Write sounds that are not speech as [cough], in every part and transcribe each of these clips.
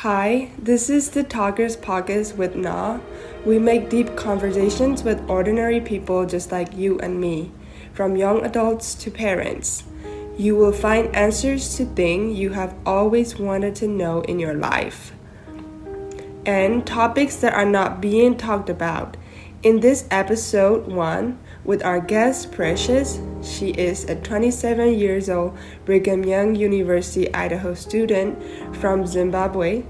Hi, this is the Talkers Podcast with Na. We make deep conversations with ordinary people just like you and me, from young adults to parents. You will find answers to things you have always wanted to know in your life, and topics that are not being talked about. In this episode 1, with our guest Precious, she is a 27 years old Brigham Young University Idaho student from Zimbabwe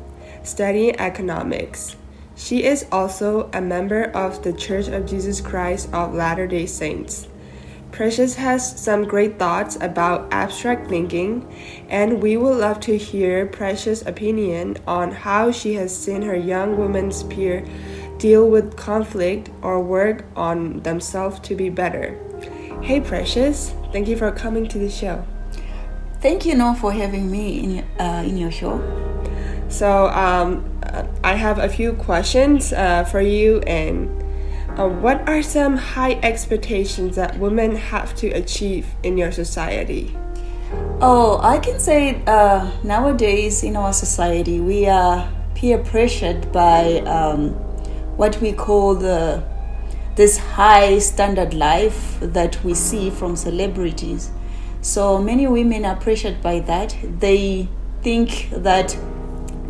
studying economics. She is also a member of the Church of Jesus Christ of Latter day Saints. Precious has some great thoughts about abstract thinking, and we would love to hear Precious' opinion on how she has seen her young woman's peer deal with conflict or work on themselves to be better. Hey, Precious, thank you for coming to the show. Thank you, No, for having me in uh, in your show. So, um, I have a few questions uh, for you and. Uh, what are some high expectations that women have to achieve in your society? Oh, I can say uh, nowadays in our society we are peer pressured by um, what we call the this high standard life that we see from celebrities. So many women are pressured by that. They think that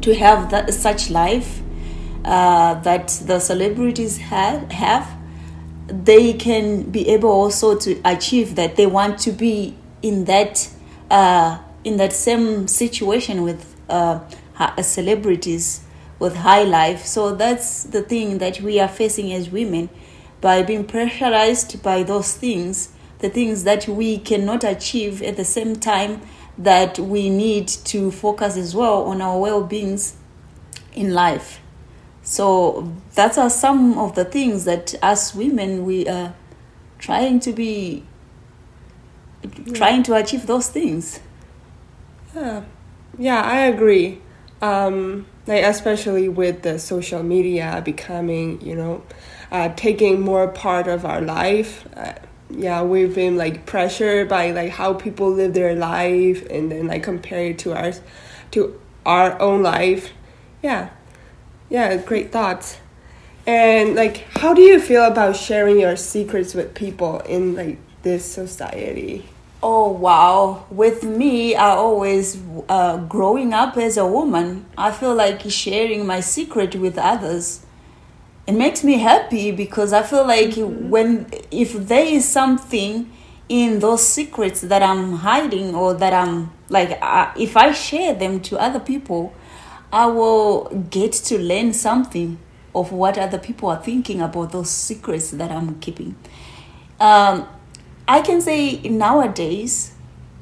to have that, such life uh, that the celebrities have, have, they can be able also to achieve that. They want to be in that uh, in that same situation with uh, celebrities with high life. So that's the thing that we are facing as women by being pressurized by those things, the things that we cannot achieve at the same time that we need to focus as well on our well-beings in life. So that are some of the things that as women we are trying to be yeah. trying to achieve those things. Yeah, yeah, I agree. Um, like especially with the social media becoming, you know, uh, taking more part of our life. Uh, yeah, we've been like pressured by like how people live their life, and then like compare it to ours, to our own life. Yeah, yeah, great thoughts. And like, how do you feel about sharing your secrets with people in like this society? Oh wow! With me, I always uh, growing up as a woman, I feel like sharing my secret with others. It makes me happy because I feel like mm-hmm. when if there is something in those secrets that I'm hiding or that I'm like, if I share them to other people, I will get to learn something of what other people are thinking about those secrets that I'm keeping. Um, I can say nowadays,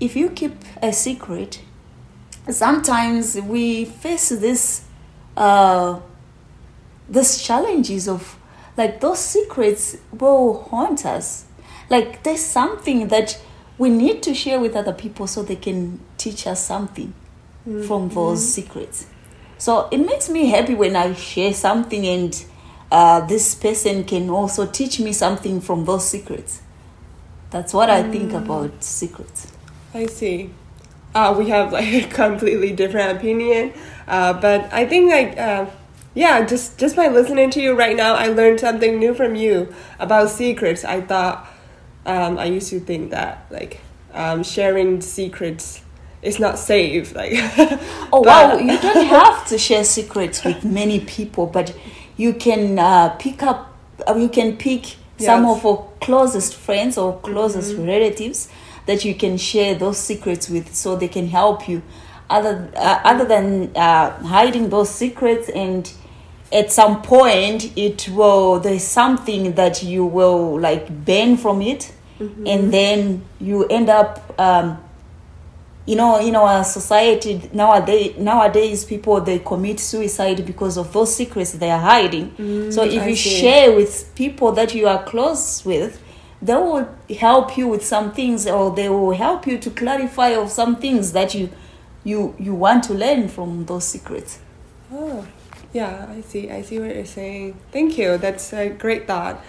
if you keep a secret, sometimes we face this uh, this challenges of like those secrets will haunt us. Like there's something that we need to share with other people so they can teach us something mm-hmm. from those secrets. So it makes me happy when I share something and uh, this person can also teach me something from those secrets. That's what I think mm. about secrets. I see. Uh, we have like [laughs] a completely different opinion, uh, but I think like uh, yeah, just just by listening to you right now, I learned something new from you about secrets. I thought um, I used to think that like um, sharing secrets is not safe. [laughs] Like oh wow, you [laughs] don't have to share secrets with many people, but you can uh, pick up. Uh, you can pick some of our closest friends or closest mm-hmm. relatives that you can share those secrets with so they can help you other uh, other than uh, hiding those secrets and at some point it will there's something that you will like ban from it mm-hmm. and then you end up um, you know in our society nowadays nowadays people they commit suicide because of those secrets they are hiding. Mm, so if I you see. share with people that you are close with they will help you with some things or they will help you to clarify of some things that you you you want to learn from those secrets. Oh yeah i see i see what you're saying. Thank you that's a great thought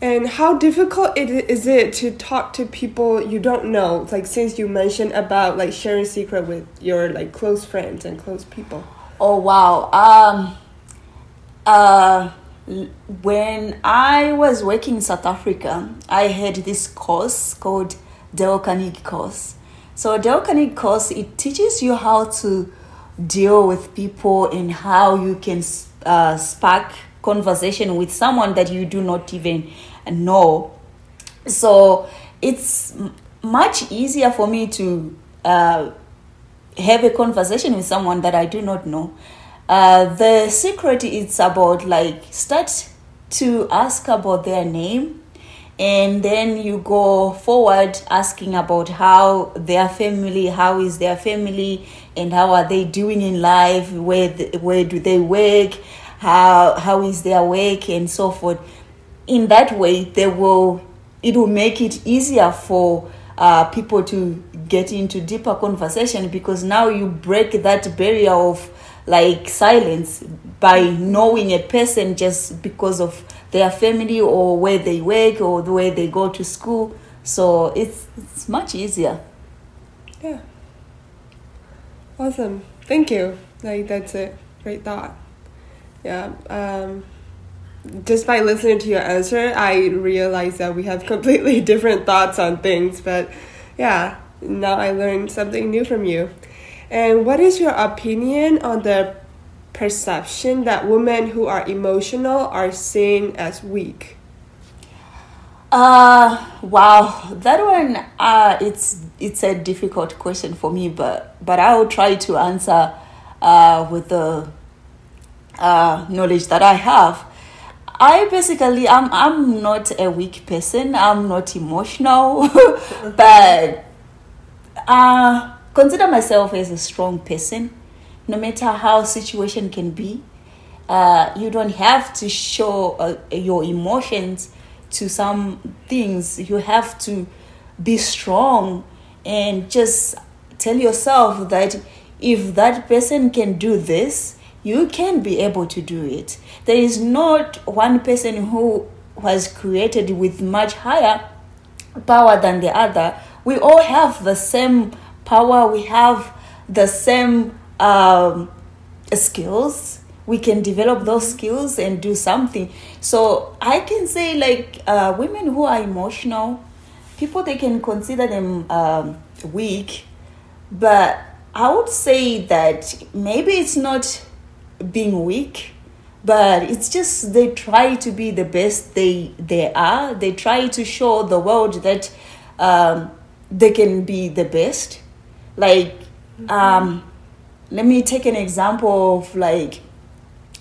and how difficult it is it to talk to people you don't know? Like since you mentioned about like sharing secret with your like close friends and close people. Oh wow. Um uh when I was working in South Africa, I had this course called Dale Carnegie course. So Dale Carnegie course it teaches you how to deal with people and how you can uh, spark conversation with someone that you do not even know. So it's much easier for me to uh, have a conversation with someone that I do not know. Uh, the secret is about like start to ask about their name and then you go forward asking about how their family how is their family and how are they doing in life where where do they work how how is their work and so forth. In that way they will it will make it easier for uh, people to get into deeper conversation because now you break that barrier of like silence by knowing a person just because of their family or where they work or the way they go to school. So it's it's much easier. Yeah. Awesome. Thank you. Like that's a great thought yeah um just by listening to your answer, I realized that we have [laughs] completely different thoughts on things. But yeah, now I learned something new from you. And what is your opinion on the perception that women who are emotional are seen as weak? Uh wow, that one uh it's it's a difficult question for me, but but I will try to answer uh with the uh knowledge that I have. I basically I'm I'm not a weak person. I'm not emotional, [laughs] but uh consider myself as a strong person. No matter how situation can be, uh, you don't have to show uh, your emotions to some things. You have to be strong and just tell yourself that if that person can do this, you can be able to do it. There is not one person who was created with much higher power than the other. We all have the same power, we have the same um, skills. We can develop those skills and do something. So I can say, like, uh, women who are emotional, people they can consider them um, weak, but I would say that maybe it's not being weak but it's just they try to be the best they they are. They try to show the world that um, they can be the best. Like um, let me take an example of like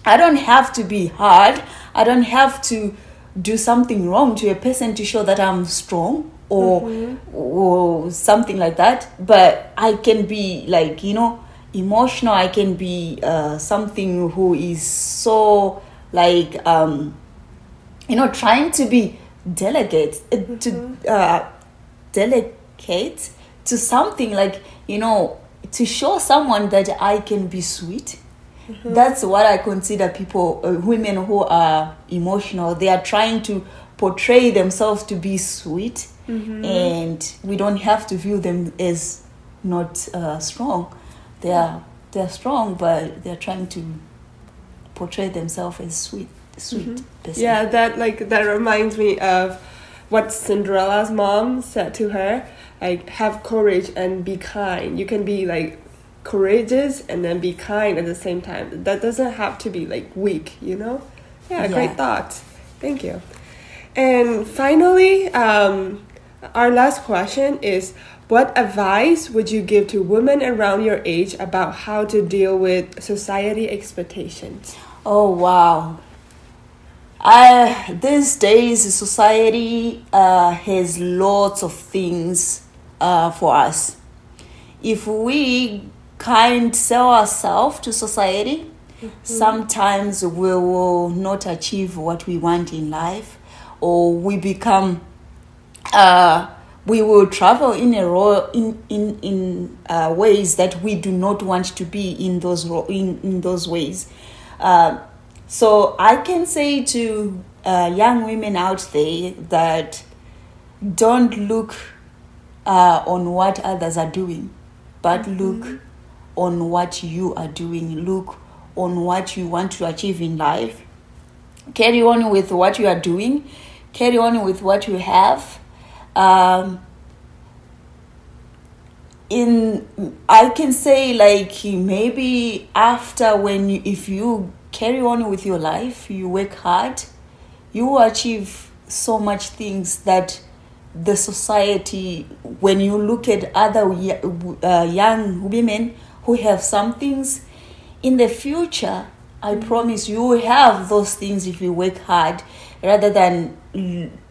i don't have to be hard. I don't have to do something wrong to a person to show that i'm strong or mm-hmm. or something like that. But i can be like you know emotional i can be uh, something who is so like um, you know trying to be delegate uh, mm-hmm. to uh, delegate to something like you know to show someone that i can be sweet mm-hmm. that's what i consider people uh, women who are emotional they are trying to portray themselves to be sweet mm-hmm. and we don't have to view them as not uh, strong they are they're strong, but they're trying to portray themselves as sweet, sweet mm-hmm. person. Yeah, that like that reminds me of what Cinderella's mom said to her. Like, have courage and be kind. You can be like courageous and then be kind at the same time. That doesn't have to be like weak, you know? Yeah, yeah. great thought. Thank you. And finally, um, our last question is what advice would you give to women around your age about how to deal with society expectations? Oh wow. I, these days, society uh, has lots of things uh, for us. If we can't sell ourselves to society, mm-hmm. sometimes we will not achieve what we want in life, or we become uh, we will travel in a ro- in in in uh, ways that we do not want to be in those ro- in in those ways. Uh, so I can say to uh, young women out there that don't look uh, on what others are doing, but mm-hmm. look on what you are doing. Look on what you want to achieve in life. Carry on with what you are doing. Carry on with what you have. Um, in I can say like maybe after when you, if you carry on with your life, you work hard, you will achieve so much things that the society when you look at other uh, young women who have some things in the future i mm-hmm. promise you will have those things if you work hard rather than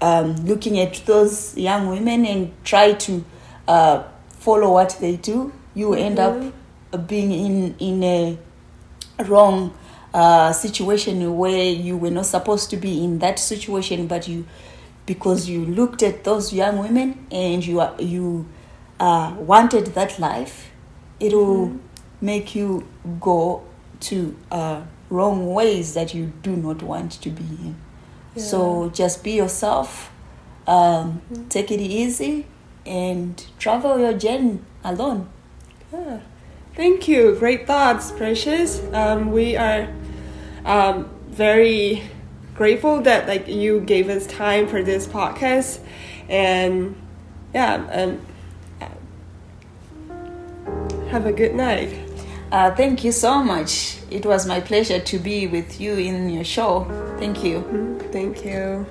um, looking at those young women and try to uh, follow what they do you mm-hmm. end up mm-hmm. being in in a wrong uh, situation where you were not supposed to be in that situation but you because you looked at those young women and you are, you uh, wanted that life, it will mm. make you go to uh, wrong ways that you do not want to be in. Yeah. So just be yourself, um, mm. take it easy, and travel your journey alone. Yeah. Thank you. Great thoughts, Precious. Um, we are um, very grateful that like you gave us time for this podcast and yeah and have a good night uh, thank you so much it was my pleasure to be with you in your show. Thank you. Mm-hmm. thank you